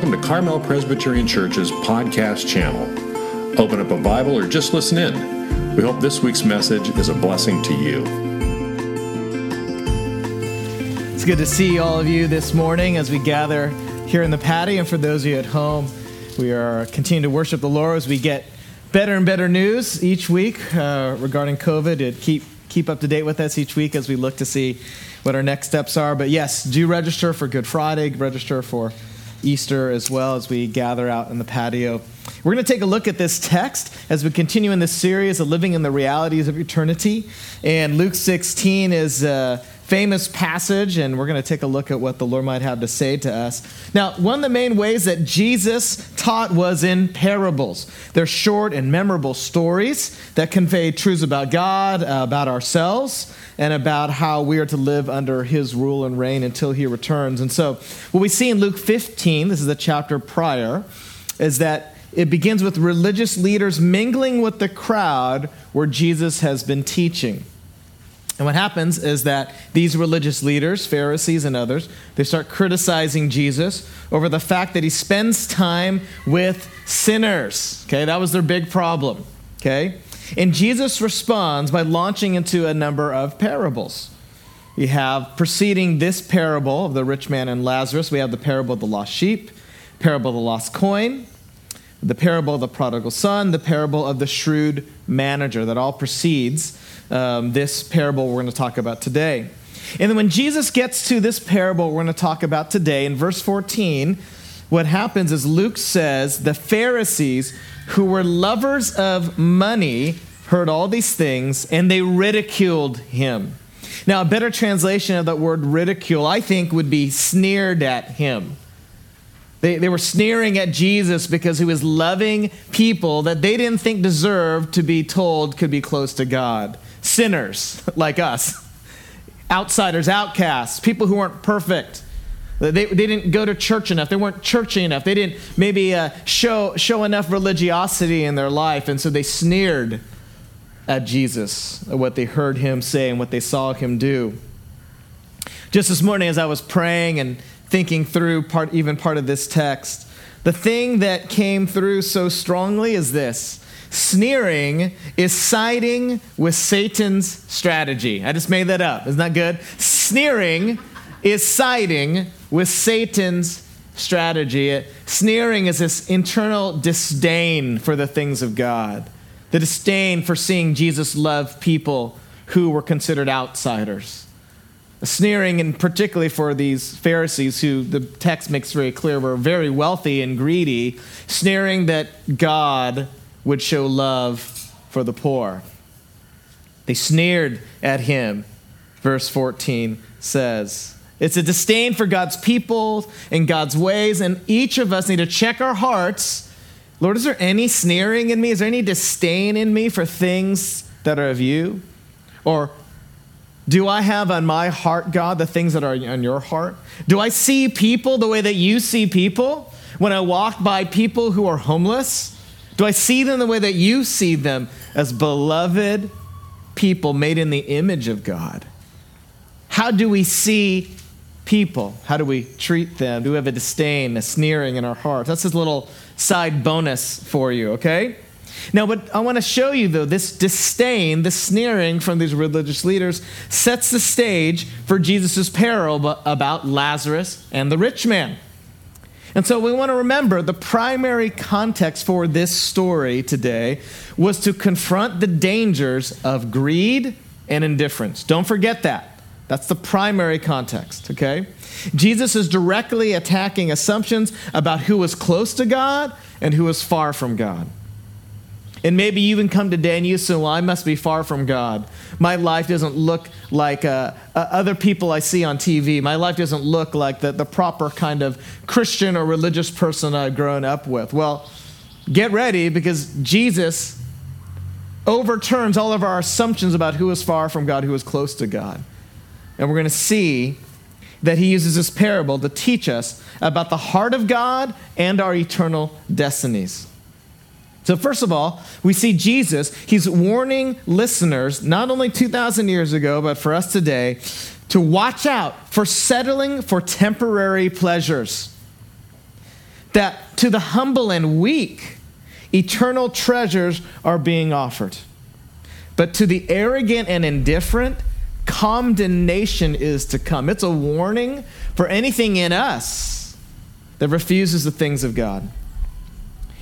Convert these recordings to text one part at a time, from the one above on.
Welcome to Carmel Presbyterian Church's podcast channel. Open up a Bible or just listen in. We hope this week's message is a blessing to you. It's good to see all of you this morning as we gather here in the patio. And for those of you at home, we are continuing to worship the Lord as we get better and better news each week uh, regarding COVID. To keep keep up to date with us each week as we look to see what our next steps are. But yes, do register for Good Friday. Register for Easter as well as we gather out in the patio. We're going to take a look at this text as we continue in this series of living in the realities of eternity. And Luke 16 is a famous passage, and we're going to take a look at what the Lord might have to say to us. Now, one of the main ways that Jesus taught was in parables. They're short and memorable stories that convey truths about God, uh, about ourselves and about how we are to live under his rule and reign until he returns. And so, what we see in Luke 15, this is a chapter prior, is that it begins with religious leaders mingling with the crowd where Jesus has been teaching. And what happens is that these religious leaders, Pharisees and others, they start criticizing Jesus over the fact that he spends time with sinners. Okay, that was their big problem. Okay? And Jesus responds by launching into a number of parables. We have preceding this parable of the rich man and Lazarus, we have the parable of the lost sheep, parable of the lost coin, the parable of the prodigal son, the parable of the shrewd manager. That all precedes um, this parable we're going to talk about today. And then when Jesus gets to this parable we're going to talk about today, in verse 14, what happens is Luke says the Pharisees who were lovers of money heard all these things and they ridiculed him. Now, a better translation of that word ridicule, I think, would be sneered at him. They, they were sneering at Jesus because he was loving people that they didn't think deserved to be told could be close to God. Sinners like us, outsiders, outcasts, people who weren't perfect. They, they didn't go to church enough. They weren't churchy enough. They didn't maybe uh, show, show enough religiosity in their life. And so they sneered at Jesus, at what they heard him say and what they saw him do. Just this morning, as I was praying and thinking through part, even part of this text, the thing that came through so strongly is this sneering is siding with Satan's strategy. I just made that up. Isn't that good? Sneering is siding with Satan's strategy. Sneering is this internal disdain for the things of God, the disdain for seeing Jesus love people who were considered outsiders. Sneering, and particularly for these Pharisees, who the text makes very clear were very wealthy and greedy, sneering that God would show love for the poor. They sneered at him, verse 14 says. It's a disdain for God's people and God's ways, and each of us need to check our hearts. Lord, is there any sneering in me? Is there any disdain in me for things that are of you? Or do I have on my heart, God, the things that are on your heart? Do I see people the way that you see people? When I walk by people who are homeless, do I see them the way that you see them as beloved people made in the image of God? How do we see people? How do we treat them? Do we have a disdain, a sneering in our hearts? That's a little side bonus for you, okay? Now, what I want to show you, though, this disdain, this sneering from these religious leaders sets the stage for Jesus' parable about Lazarus and the rich man. And so we want to remember the primary context for this story today was to confront the dangers of greed and indifference. Don't forget that. That's the primary context, okay? Jesus is directly attacking assumptions about who was close to God and who was far from God. And maybe you even come you say, Well, I must be far from God. My life doesn't look like uh, uh, other people I see on TV. My life doesn't look like the, the proper kind of Christian or religious person I've grown up with. Well, get ready because Jesus overturns all of our assumptions about who is far from God, who is close to God. And we're going to see that he uses this parable to teach us about the heart of God and our eternal destinies. So, first of all, we see Jesus, he's warning listeners, not only 2,000 years ago, but for us today, to watch out for settling for temporary pleasures. that to the humble and weak, eternal treasures are being offered. But to the arrogant and indifferent, condemnation is to come. It's a warning for anything in us that refuses the things of God.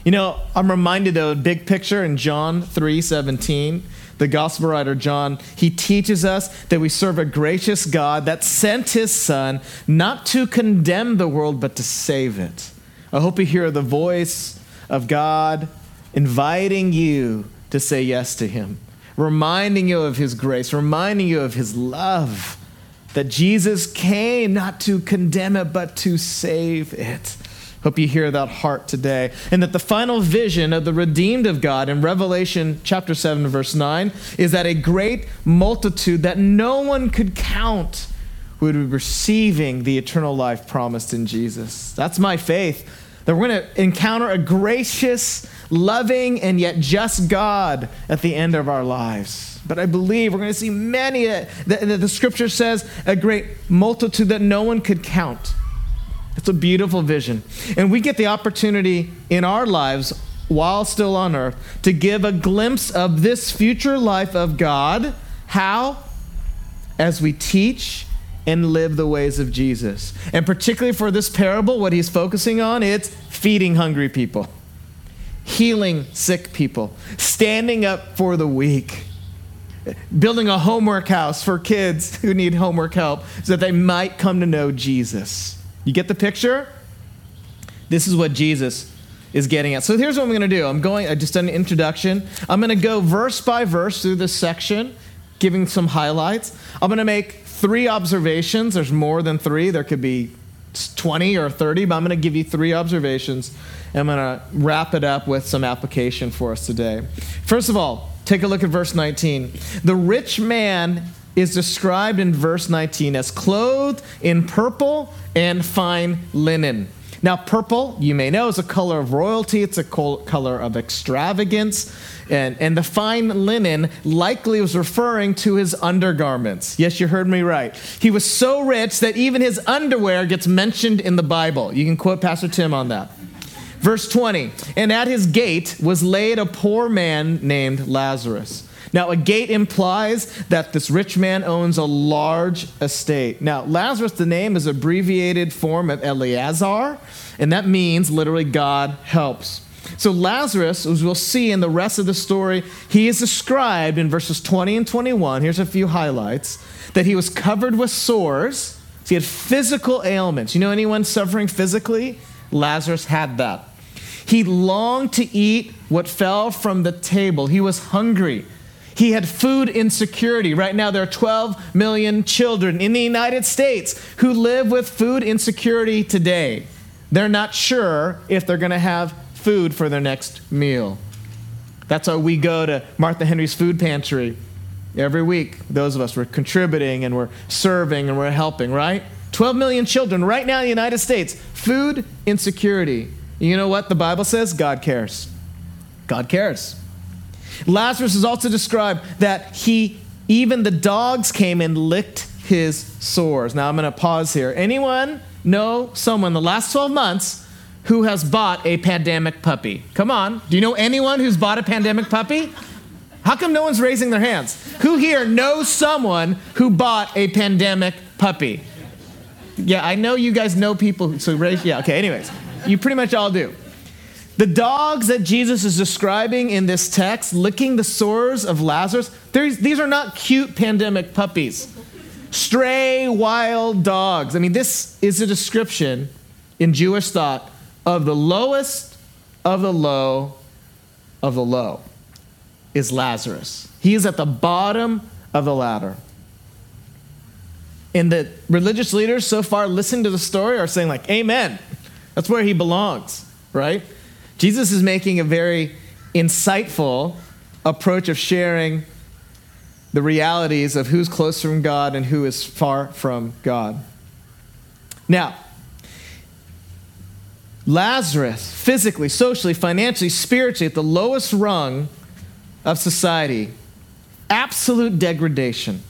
You know, I'm reminded though, big picture in John 3 17. The gospel writer John, he teaches us that we serve a gracious God that sent his son not to condemn the world, but to save it. I hope you hear the voice of God inviting you to say yes to him, reminding you of his grace, reminding you of his love, that Jesus came not to condemn it, but to save it. Hope you hear that heart today. And that the final vision of the redeemed of God in Revelation chapter 7, verse 9, is that a great multitude that no one could count would be receiving the eternal life promised in Jesus. That's my faith. That we're going to encounter a gracious, loving, and yet just God at the end of our lives. But I believe we're going to see many, uh, that the, the scripture says, a great multitude that no one could count. It's a beautiful vision. And we get the opportunity in our lives while still on earth to give a glimpse of this future life of God. How? As we teach and live the ways of Jesus. And particularly for this parable, what he's focusing on, it's feeding hungry people, healing sick people, standing up for the weak, building a homework house for kids who need homework help so that they might come to know Jesus. You get the picture? This is what Jesus is getting at. So here's what I'm going to do. I'm going, I just done an introduction. I'm going to go verse by verse through this section, giving some highlights. I'm going to make three observations. There's more than three, there could be 20 or 30, but I'm going to give you three observations. I'm going to wrap it up with some application for us today. First of all, take a look at verse 19. The rich man is described in verse 19 as clothed in purple and fine linen. Now, purple, you may know, is a color of royalty, it's a color of extravagance. And, and the fine linen likely was referring to his undergarments. Yes, you heard me right. He was so rich that even his underwear gets mentioned in the Bible. You can quote Pastor Tim on that. Verse 20 And at his gate was laid a poor man named Lazarus now, a gate implies that this rich man owns a large estate. Now, Lazarus, the name, is abbreviated form of Eleazar, and that means literally God helps. So, Lazarus, as we'll see in the rest of the story, he is described in verses 20 and 21. Here's a few highlights that he was covered with sores. So he had physical ailments. You know anyone suffering physically? Lazarus had that. He longed to eat what fell from the table. He was hungry. He had food insecurity. Right now, there are 12 million children in the United States who live with food insecurity today. They're not sure if they're going to have food for their next meal. That's why we go to Martha Henry's food pantry every week. Those of us were contributing and we're serving and we're helping, right? 12 million children right now in the United States. Food insecurity. You know what the Bible says? God cares. God cares. Lazarus is also described that he, even the dogs came and licked his sores. Now I'm going to pause here. Anyone know someone the last 12 months who has bought a pandemic puppy? Come on. Do you know anyone who's bought a pandemic puppy? How come no one's raising their hands? Who here knows someone who bought a pandemic puppy? Yeah, I know you guys know people, so raise, yeah, okay, anyways. You pretty much all do. The dogs that Jesus is describing in this text, licking the sores of Lazarus, these are not cute pandemic puppies. Stray, wild dogs. I mean, this is a description in Jewish thought of the lowest of the low of the low is Lazarus. He is at the bottom of the ladder. And the religious leaders so far listening to the story are saying, like, Amen. That's where he belongs, right? Jesus is making a very insightful approach of sharing the realities of who's close from God and who is far from God. Now, Lazarus, physically, socially, financially, spiritually, at the lowest rung of society, absolute degradation.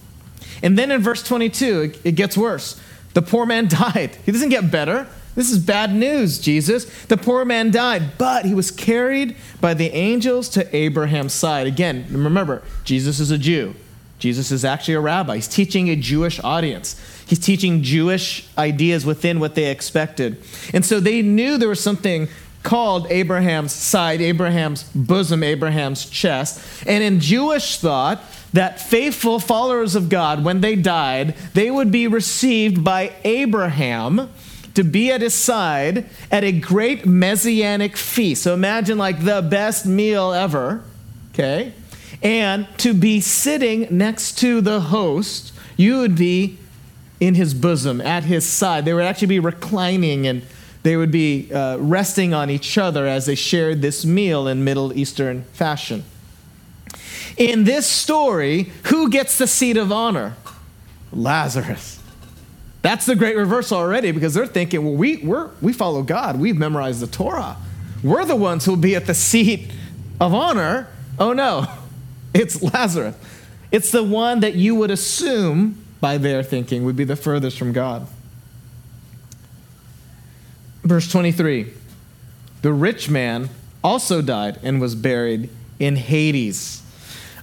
And then in verse 22, it, gets worse. The poor man died. He doesn't get better. This is bad news, Jesus. The poor man died, but he was carried by the angels to Abraham's side. Again, remember, Jesus is a Jew. Jesus is actually a rabbi. He's teaching a Jewish audience. He's teaching Jewish ideas within what they expected. And so they knew there was something called Abraham's side, Abraham's bosom, Abraham's chest. And in Jewish thought, that faithful followers of God, when they died, they would be received by Abraham to be at his side at a great messianic feast. So imagine like the best meal ever, okay? And to be sitting next to the host, you would be in his bosom, at his side. They would actually be reclining and they would be uh, resting on each other as they shared this meal in Middle Eastern fashion. In this story, who gets the seat of honor? Lazarus. That's the great reversal already because they're thinking, well, we, we're, we follow God. We've memorized the Torah. We're the ones who'll be at the seat of honor. Oh no, it's Lazarus. It's the one that you would assume, by their thinking, would be the furthest from God. Verse 23 The rich man also died and was buried in Hades.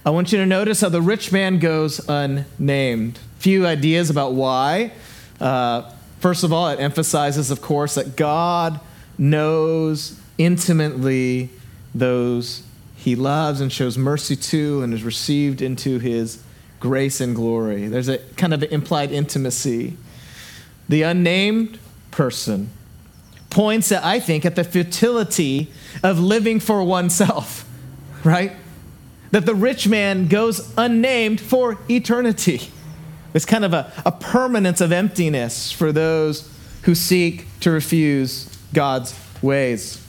I want you to notice how the rich man goes unnamed. Few ideas about why. Uh, first of all, it emphasizes, of course, that God knows intimately those he loves and shows mercy to and is received into his grace and glory. There's a kind of implied intimacy. The unnamed person points, at, I think, at the futility of living for oneself, right? That the rich man goes unnamed for eternity. It's kind of a, a permanence of emptiness for those who seek to refuse God's ways.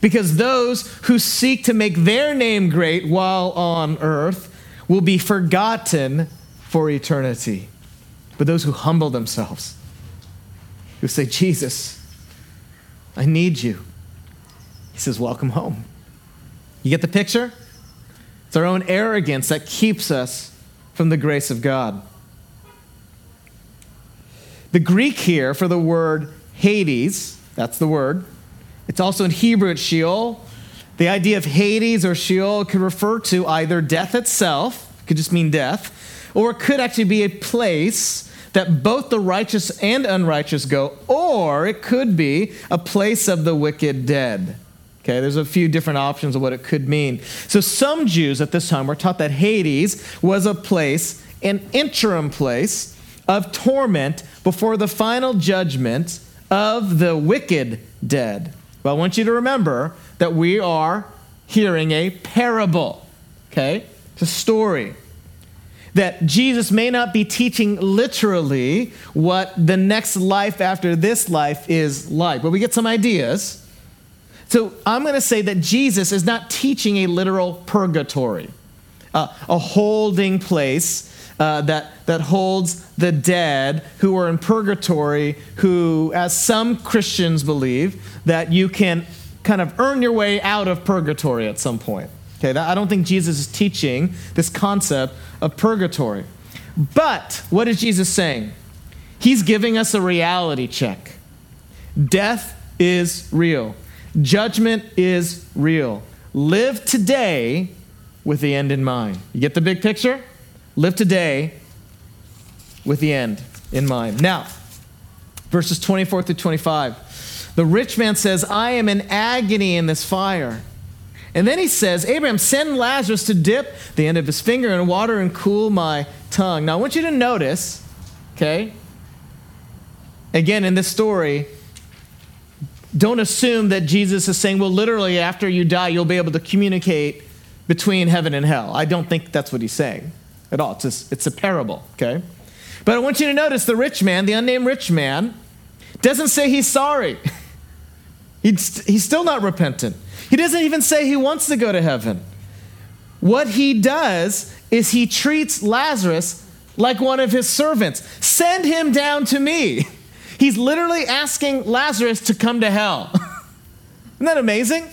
Because those who seek to make their name great while on earth will be forgotten for eternity. But those who humble themselves, who say, Jesus, I need you, he says, Welcome home. You get the picture? It's our own arrogance that keeps us from the grace of God. The Greek here for the word Hades, that's the word. It's also in Hebrew, it's Sheol. The idea of Hades or Sheol could refer to either death itself, could just mean death, or it could actually be a place that both the righteous and unrighteous go, or it could be a place of the wicked dead. Okay, there's a few different options of what it could mean. So some Jews at this time were taught that Hades was a place, an interim place of torment before the final judgment of the wicked dead. But I want you to remember that we are hearing a parable. Okay? It's a story. That Jesus may not be teaching literally what the next life after this life is like, but we get some ideas. So I'm going to say that Jesus is not teaching a literal purgatory, uh, a holding place uh, that, that holds the dead who are in purgatory, who, as some Christians believe, that you can kind of earn your way out of purgatory at some point. Okay, that, I don't think Jesus is teaching this concept of purgatory. But what is Jesus saying? He's giving us a reality check. Death is real. Judgment is real. Live today with the end in mind. You get the big picture? Live today with the end in mind. Now, verses 24 through 25. The rich man says, I am in agony in this fire. And then he says, Abraham, send Lazarus to dip the end of his finger in water and cool my tongue. Now, I want you to notice, okay, again, in this story, don't assume that Jesus is saying, well, literally, after you die, you'll be able to communicate between heaven and hell. I don't think that's what he's saying at all. It's a, it's a parable, okay? But I want you to notice the rich man, the unnamed rich man, doesn't say he's sorry. he's, he's still not repentant. He doesn't even say he wants to go to heaven. What he does is he treats Lazarus like one of his servants. Send him down to me. He's literally asking Lazarus to come to hell. Isn't that amazing?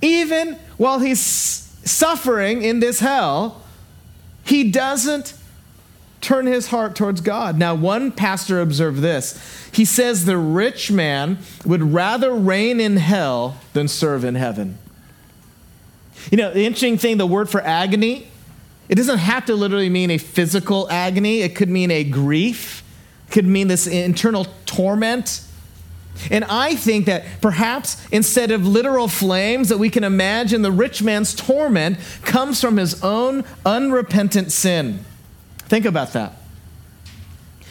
Even while he's suffering in this hell, he doesn't turn his heart towards God. Now, one pastor observed this. He says the rich man would rather reign in hell than serve in heaven. You know, the interesting thing, the word for agony, it doesn't have to literally mean a physical agony, it could mean a grief, could mean this internal torment. And I think that perhaps instead of literal flames that we can imagine, the rich man's torment comes from his own unrepentant sin. Think about that.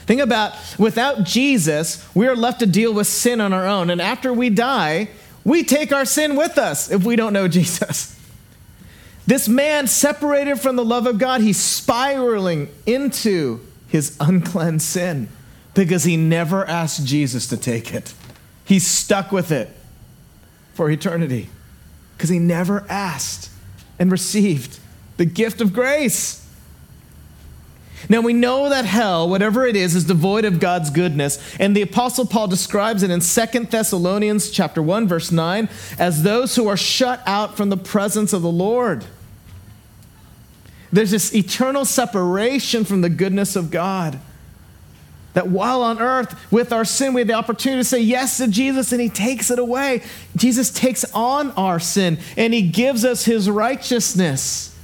Think about without Jesus, we are left to deal with sin on our own. And after we die, we take our sin with us if we don't know Jesus. This man, separated from the love of God, he's spiraling into his uncleansed sin because he never asked Jesus to take it. He's stuck with it for eternity because he never asked and received the gift of grace. Now we know that hell, whatever it is, is devoid of God's goodness, and the apostle Paul describes it in 2 Thessalonians chapter 1 verse 9 as those who are shut out from the presence of the Lord. There's this eternal separation from the goodness of God. That while on earth with our sin, we have the opportunity to say yes to Jesus and He takes it away. Jesus takes on our sin and He gives us His righteousness.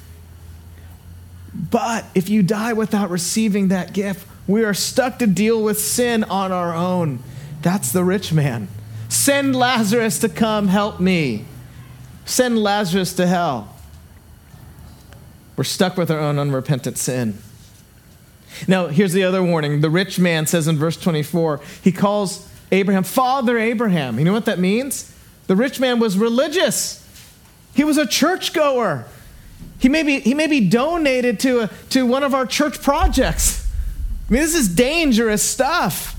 But if you die without receiving that gift, we are stuck to deal with sin on our own. That's the rich man. Send Lazarus to come help me. Send Lazarus to hell. We're stuck with our own unrepentant sin. Now, here's the other warning. The rich man says in verse 24, he calls Abraham, Father Abraham. You know what that means? The rich man was religious, he was a churchgoer. He may be, he may be donated to, a, to one of our church projects. I mean, this is dangerous stuff.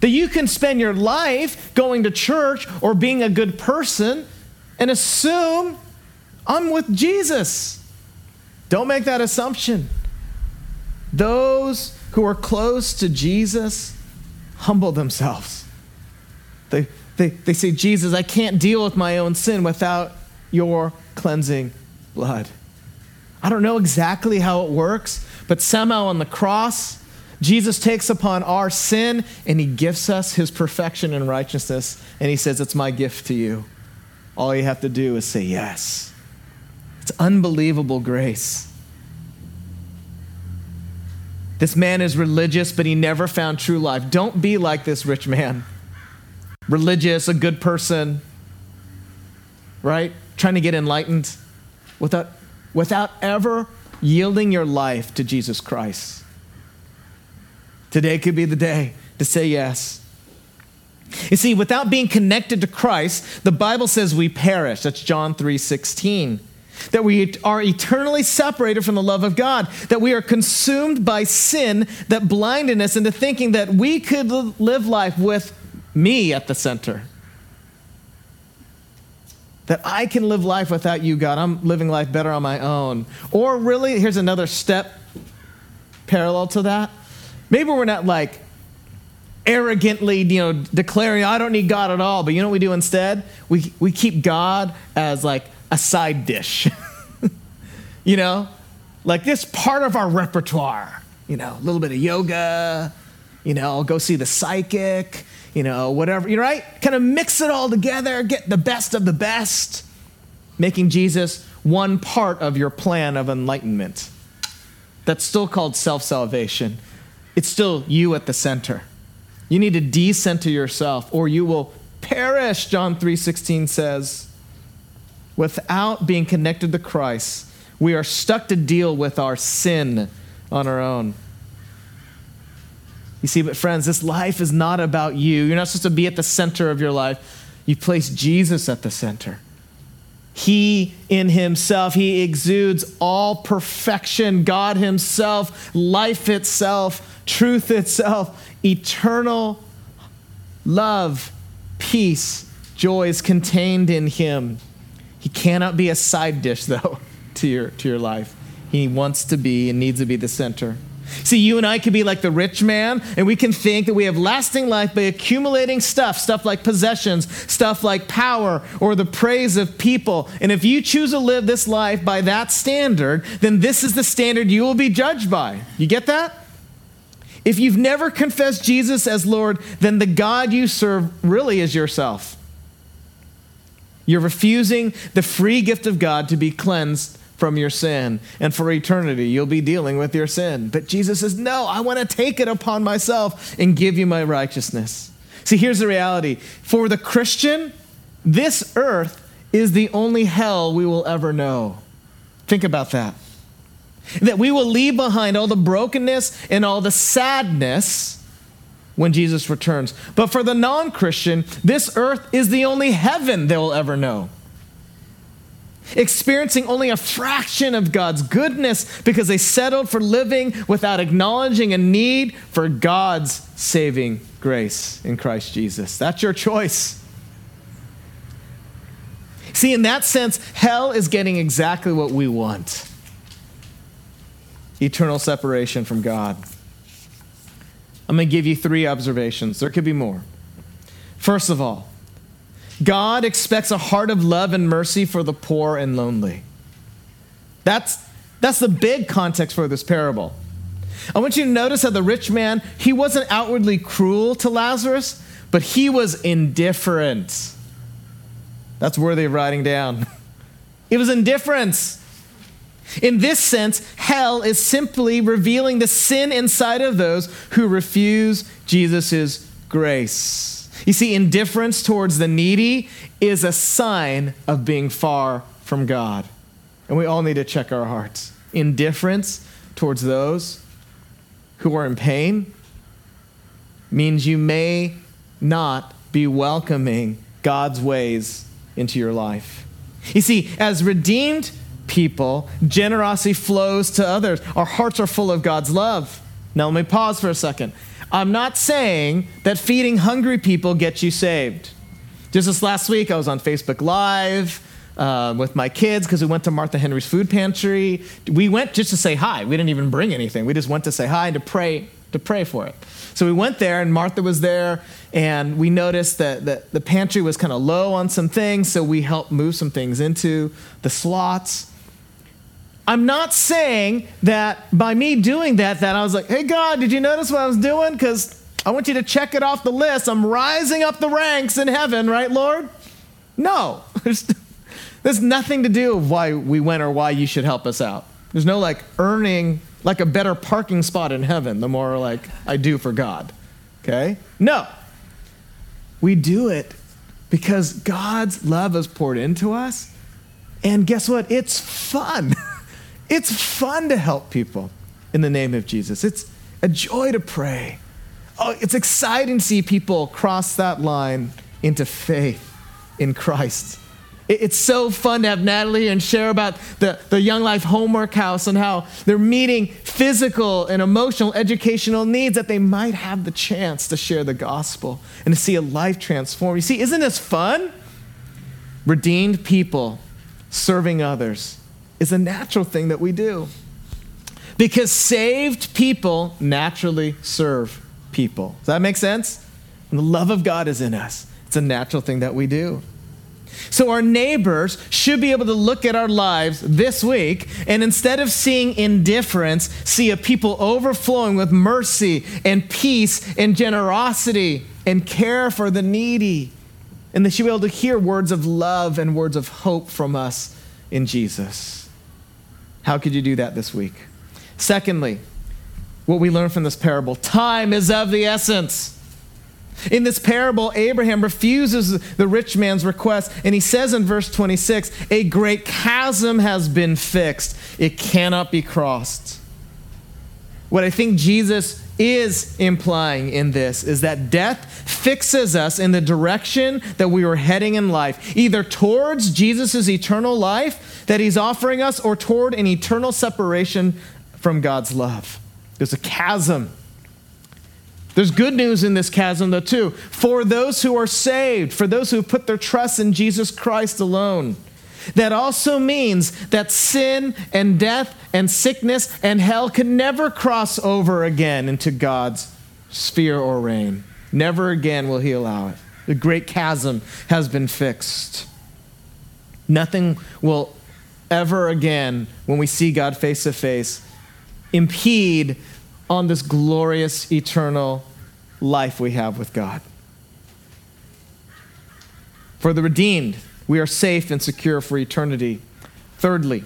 That you can spend your life going to church or being a good person and assume I'm with Jesus. Don't make that assumption. Those who are close to Jesus humble themselves. They, they, they say, Jesus, I can't deal with my own sin without your cleansing blood. I don't know exactly how it works, but somehow on the cross, Jesus takes upon our sin and he gives us his perfection and righteousness. And he says, It's my gift to you. All you have to do is say yes. It's unbelievable grace. This man is religious, but he never found true life. Don't be like this rich man. Religious, a good person, right? Trying to get enlightened without without ever yielding your life to Jesus Christ. Today could be the day to say yes. You see, without being connected to Christ, the Bible says we perish. That's John 3 16. That we are eternally separated from the love of God, that we are consumed by sin that blinded us into thinking that we could live life with me at the center that I can live life without you, God. I'm living life better on my own. Or really, here's another step parallel to that. Maybe we're not like arrogantly, you know, declaring, I don't need God at all. But you know what we do instead? We, we keep God as like a side dish. you know, like this part of our repertoire. You know, a little bit of yoga, you know, go see the psychic, you know, whatever, you know, right? Kind of mix it all together, get the best of the best, making Jesus one part of your plan of enlightenment. That's still called self salvation. It's still you at the center. You need to decenter yourself or you will perish, John 3:16 says. Without being connected to Christ, we are stuck to deal with our sin on our own. You see, but friends, this life is not about you. You're not supposed to be at the center of your life. You place Jesus at the center. He in himself, he exudes all perfection, God himself, life itself, truth itself, eternal love, peace, joy is contained in him. He cannot be a side dish, though, to your, to your life. He wants to be and needs to be the center. See, you and I could be like the rich man, and we can think that we have lasting life by accumulating stuff, stuff like possessions, stuff like power, or the praise of people. And if you choose to live this life by that standard, then this is the standard you will be judged by. You get that? If you've never confessed Jesus as Lord, then the God you serve really is yourself. You're refusing the free gift of God to be cleansed from your sin. And for eternity, you'll be dealing with your sin. But Jesus says, No, I want to take it upon myself and give you my righteousness. See, here's the reality for the Christian, this earth is the only hell we will ever know. Think about that. That we will leave behind all the brokenness and all the sadness when Jesus returns. But for the non Christian, this earth is the only heaven they'll ever know. Experiencing only a fraction of God's goodness because they settled for living without acknowledging a need for God's saving grace in Christ Jesus. That's your choice. See, in that sense, hell is getting exactly what we want eternal separation from God. I'm going to give you three observations. There could be more. First of all, God expects a heart of love and mercy for the poor and lonely. That's, that's the big context for this parable. I want you to notice how the rich man, he wasn't outwardly cruel to Lazarus, but he was indifferent. That's worthy of writing down. It was indifference. In this sense, hell is simply revealing the sin inside of those who refuse Jesus' grace. You see, indifference towards the needy is a sign of being far from God. And we all need to check our hearts. Indifference towards those who are in pain means you may not be welcoming God's ways into your life. You see, as redeemed people, generosity flows to others. Our hearts are full of God's love. Now, let me pause for a second. I'm not saying that feeding hungry people gets you saved. Just this last week, I was on Facebook Live. Uh, with my kids because we went to Martha Henry's food pantry. We went just to say hi. We didn't even bring anything. We just went to say hi and to pray to pray for it. So we went there, and Martha was there, and we noticed that, that the pantry was kind of low on some things, so we helped move some things into the slots. I'm not saying that by me doing that, that I was like, hey, God, did you notice what I was doing? Because I want you to check it off the list. I'm rising up the ranks in heaven, right, Lord? No. There's, there's nothing to do with why we went or why you should help us out. There's no like earning like a better parking spot in heaven the more like I do for God. Okay? No. We do it because God's love is poured into us. And guess what? It's fun. it's fun to help people in the name of Jesus. It's a joy to pray. Oh, it's exciting to see people cross that line into faith in Christ. It's so fun to have Natalie and share about the, the Young Life Homework House and how they're meeting physical and emotional educational needs that they might have the chance to share the gospel and to see a life transform. You see, isn't this fun? Redeemed people serving others is a natural thing that we do. Because saved people naturally serve people. Does that make sense? And the love of God is in us. It's a natural thing that we do. So, our neighbors should be able to look at our lives this week and instead of seeing indifference, see a people overflowing with mercy and peace and generosity and care for the needy. And they should be able to hear words of love and words of hope from us in Jesus. How could you do that this week? Secondly, what we learn from this parable time is of the essence. In this parable, Abraham refuses the rich man's request, and he says in verse 26 A great chasm has been fixed, it cannot be crossed. What I think Jesus is implying in this is that death fixes us in the direction that we were heading in life, either towards Jesus' eternal life that he's offering us or toward an eternal separation from God's love. There's a chasm there's good news in this chasm, though, too. For those who are saved, for those who put their trust in Jesus Christ alone. That also means that sin and death and sickness and hell can never cross over again into God's sphere or reign. Never again will He allow it. The great chasm has been fixed. Nothing will ever again, when we see God face to face, impede on this glorious eternal life we have with God. For the redeemed, we are safe and secure for eternity. Thirdly,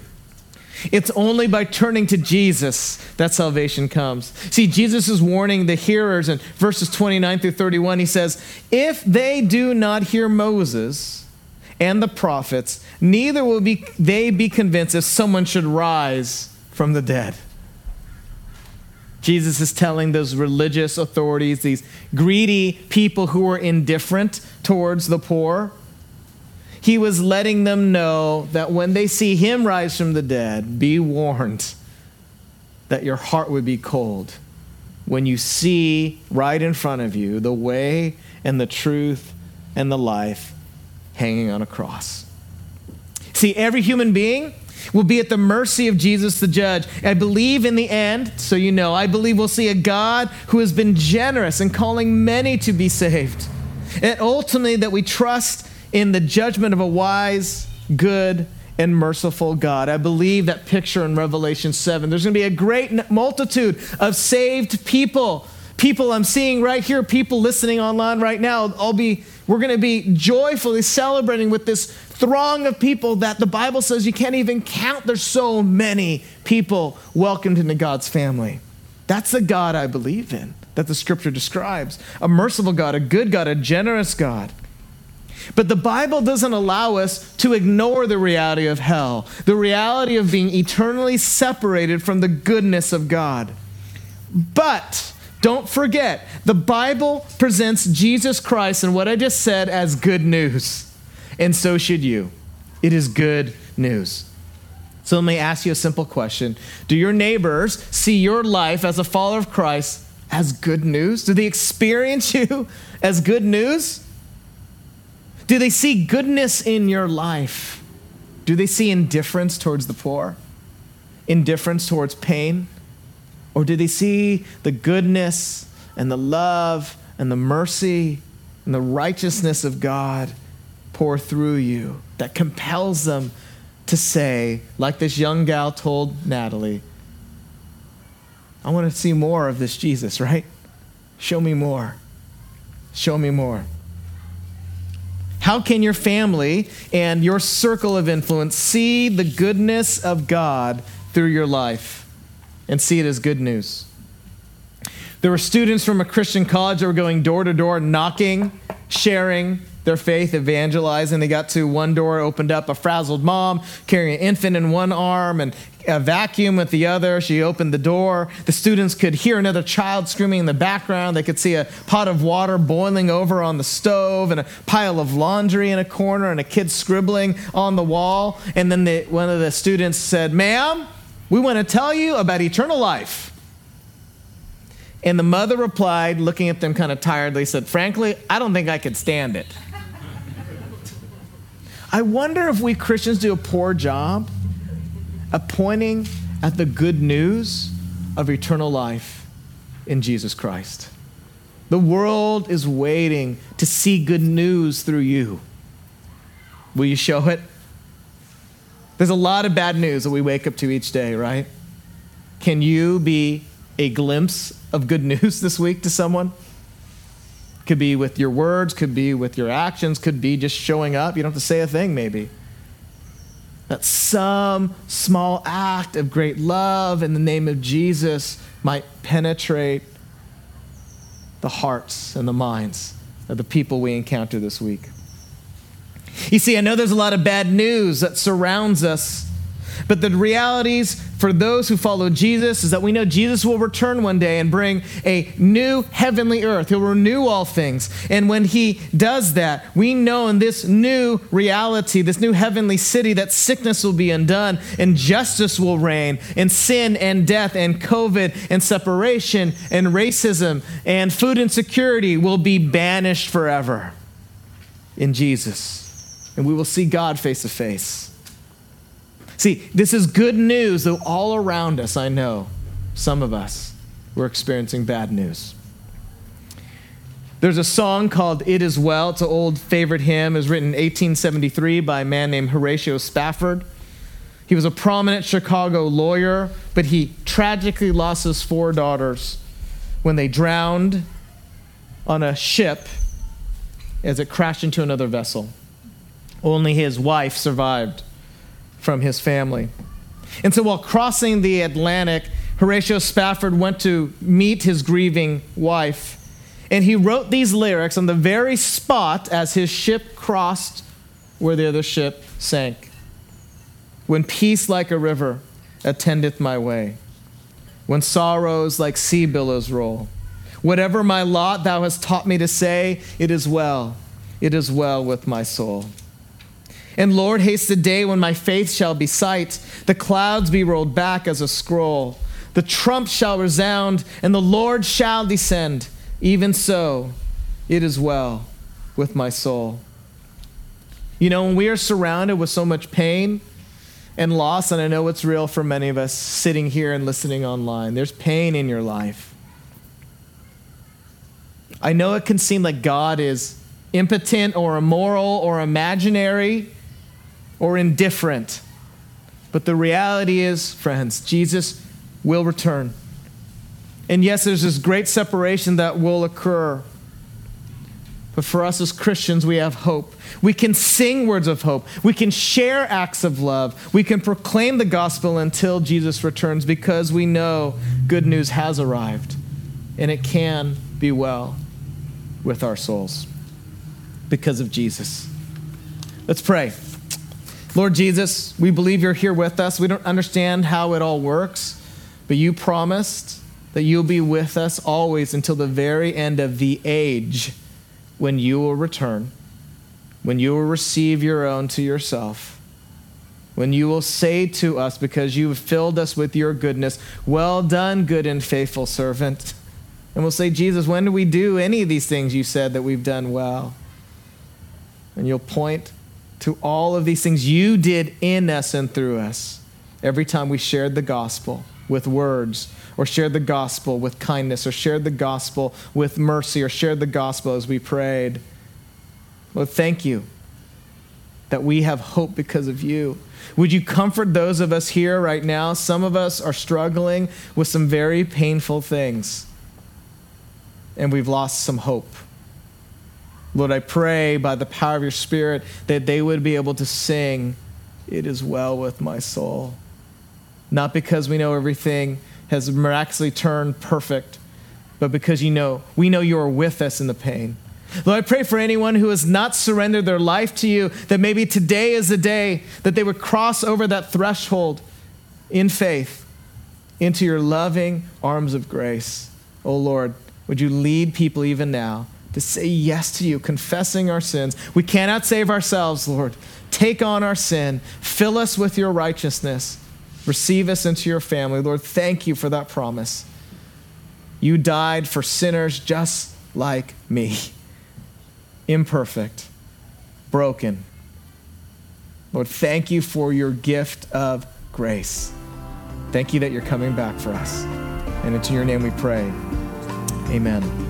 it's only by turning to Jesus that salvation comes. See, Jesus is warning the hearers in verses 29 through 31. He says, If they do not hear Moses and the prophets, neither will be, they be convinced if someone should rise from the dead. Jesus is telling those religious authorities, these greedy people who are indifferent towards the poor, he was letting them know that when they see him rise from the dead, be warned that your heart would be cold when you see right in front of you the way and the truth and the life hanging on a cross. See, every human being will be at the mercy of Jesus the judge. I believe in the end, so you know, I believe we'll see a God who has been generous in calling many to be saved. And ultimately, that we trust in the judgment of a wise, good, and merciful God. I believe that picture in Revelation 7. There's going to be a great multitude of saved people. People I'm seeing right here, people listening online right now. I'll be, we're going to be joyfully celebrating with this throng of people that the Bible says you can't even count. There's so many people welcomed into God's family. That's the God I believe in, that the scripture describes a merciful God, a good God, a generous God. But the Bible doesn't allow us to ignore the reality of hell, the reality of being eternally separated from the goodness of God. But don't forget, the Bible presents Jesus Christ and what I just said as good news. And so should you. It is good news. So let me ask you a simple question Do your neighbors see your life as a follower of Christ as good news? Do they experience you as good news? Do they see goodness in your life? Do they see indifference towards the poor? Indifference towards pain? Or do they see the goodness and the love and the mercy and the righteousness of God pour through you that compels them to say, like this young gal told Natalie, I want to see more of this Jesus, right? Show me more. Show me more. How can your family and your circle of influence see the goodness of God through your life and see it as good news? There were students from a Christian college that were going door to door, knocking, sharing their faith, evangelizing. They got to one door, opened up a frazzled mom carrying an infant in one arm and a vacuum with the other. She opened the door. The students could hear another child screaming in the background. They could see a pot of water boiling over on the stove and a pile of laundry in a corner and a kid scribbling on the wall. And then the, one of the students said, Ma'am, we want to tell you about eternal life. And the mother replied, looking at them kind of tiredly, said, Frankly, I don't think I could stand it. I wonder if we Christians do a poor job of pointing at the good news of eternal life in Jesus Christ. The world is waiting to see good news through you. Will you show it? There's a lot of bad news that we wake up to each day, right? Can you be a glimpse of good news this week to someone? Could be with your words, could be with your actions, could be just showing up. You don't have to say a thing, maybe. That some small act of great love in the name of Jesus might penetrate the hearts and the minds of the people we encounter this week. You see, I know there's a lot of bad news that surrounds us but the realities for those who follow Jesus is that we know Jesus will return one day and bring a new heavenly earth. He'll renew all things. And when he does that, we know in this new reality, this new heavenly city, that sickness will be undone and justice will reign, and sin and death and COVID and separation and racism and food insecurity will be banished forever in Jesus. And we will see God face to face. See, this is good news, though all around us, I know, some of us, we're experiencing bad news. There's a song called It Is Well. It's an old favorite hymn. It was written in 1873 by a man named Horatio Spafford. He was a prominent Chicago lawyer, but he tragically lost his four daughters when they drowned on a ship as it crashed into another vessel. Only his wife survived from his family. And so while crossing the Atlantic, Horatio Spafford went to meet his grieving wife. And he wrote these lyrics on the very spot as his ship crossed where the other ship sank. When peace like a river attendeth my way, when sorrows like sea billows roll, whatever my lot thou hast taught me to say, it is well, it is well with my soul. And Lord, haste the day when my faith shall be sight, the clouds be rolled back as a scroll, the trump shall resound, and the Lord shall descend. Even so, it is well with my soul. You know, when we are surrounded with so much pain and loss, and I know it's real for many of us sitting here and listening online, there's pain in your life. I know it can seem like God is impotent or immoral or imaginary or indifferent. But the reality is, friends, Jesus will return. And yes, there's this great separation that will occur. But for us as Christians, we have hope. We can sing words of hope. We can share acts of love. We can proclaim the gospel until Jesus returns because we know good news has arrived and it can be well with our souls because of Jesus. Let's pray. Lord Jesus, we believe you're here with us. We don't understand how it all works, but you promised that you'll be with us always until the very end of the age when you will return, when you will receive your own to yourself, when you will say to us, because you have filled us with your goodness, Well done, good and faithful servant. And we'll say, Jesus, when do we do any of these things you said that we've done well? And you'll point to all of these things you did in us and through us every time we shared the gospel with words or shared the gospel with kindness or shared the gospel with mercy or shared the gospel as we prayed. Lord, thank you that we have hope because of you. Would you comfort those of us here right now? Some of us are struggling with some very painful things, and we've lost some hope. Lord, I pray by the power of your Spirit that they would be able to sing, It is well with my soul. Not because we know everything has miraculously turned perfect, but because you know, we know you are with us in the pain. Lord, I pray for anyone who has not surrendered their life to you, that maybe today is the day that they would cross over that threshold in faith into your loving arms of grace. Oh Lord, would you lead people even now to say yes to you, confessing our sins. We cannot save ourselves, Lord. Take on our sin, fill us with your righteousness, receive us into your family. Lord, thank you for that promise. You died for sinners just like me, imperfect, broken. Lord, thank you for your gift of grace. Thank you that you're coming back for us. And it's in your name we pray. Amen.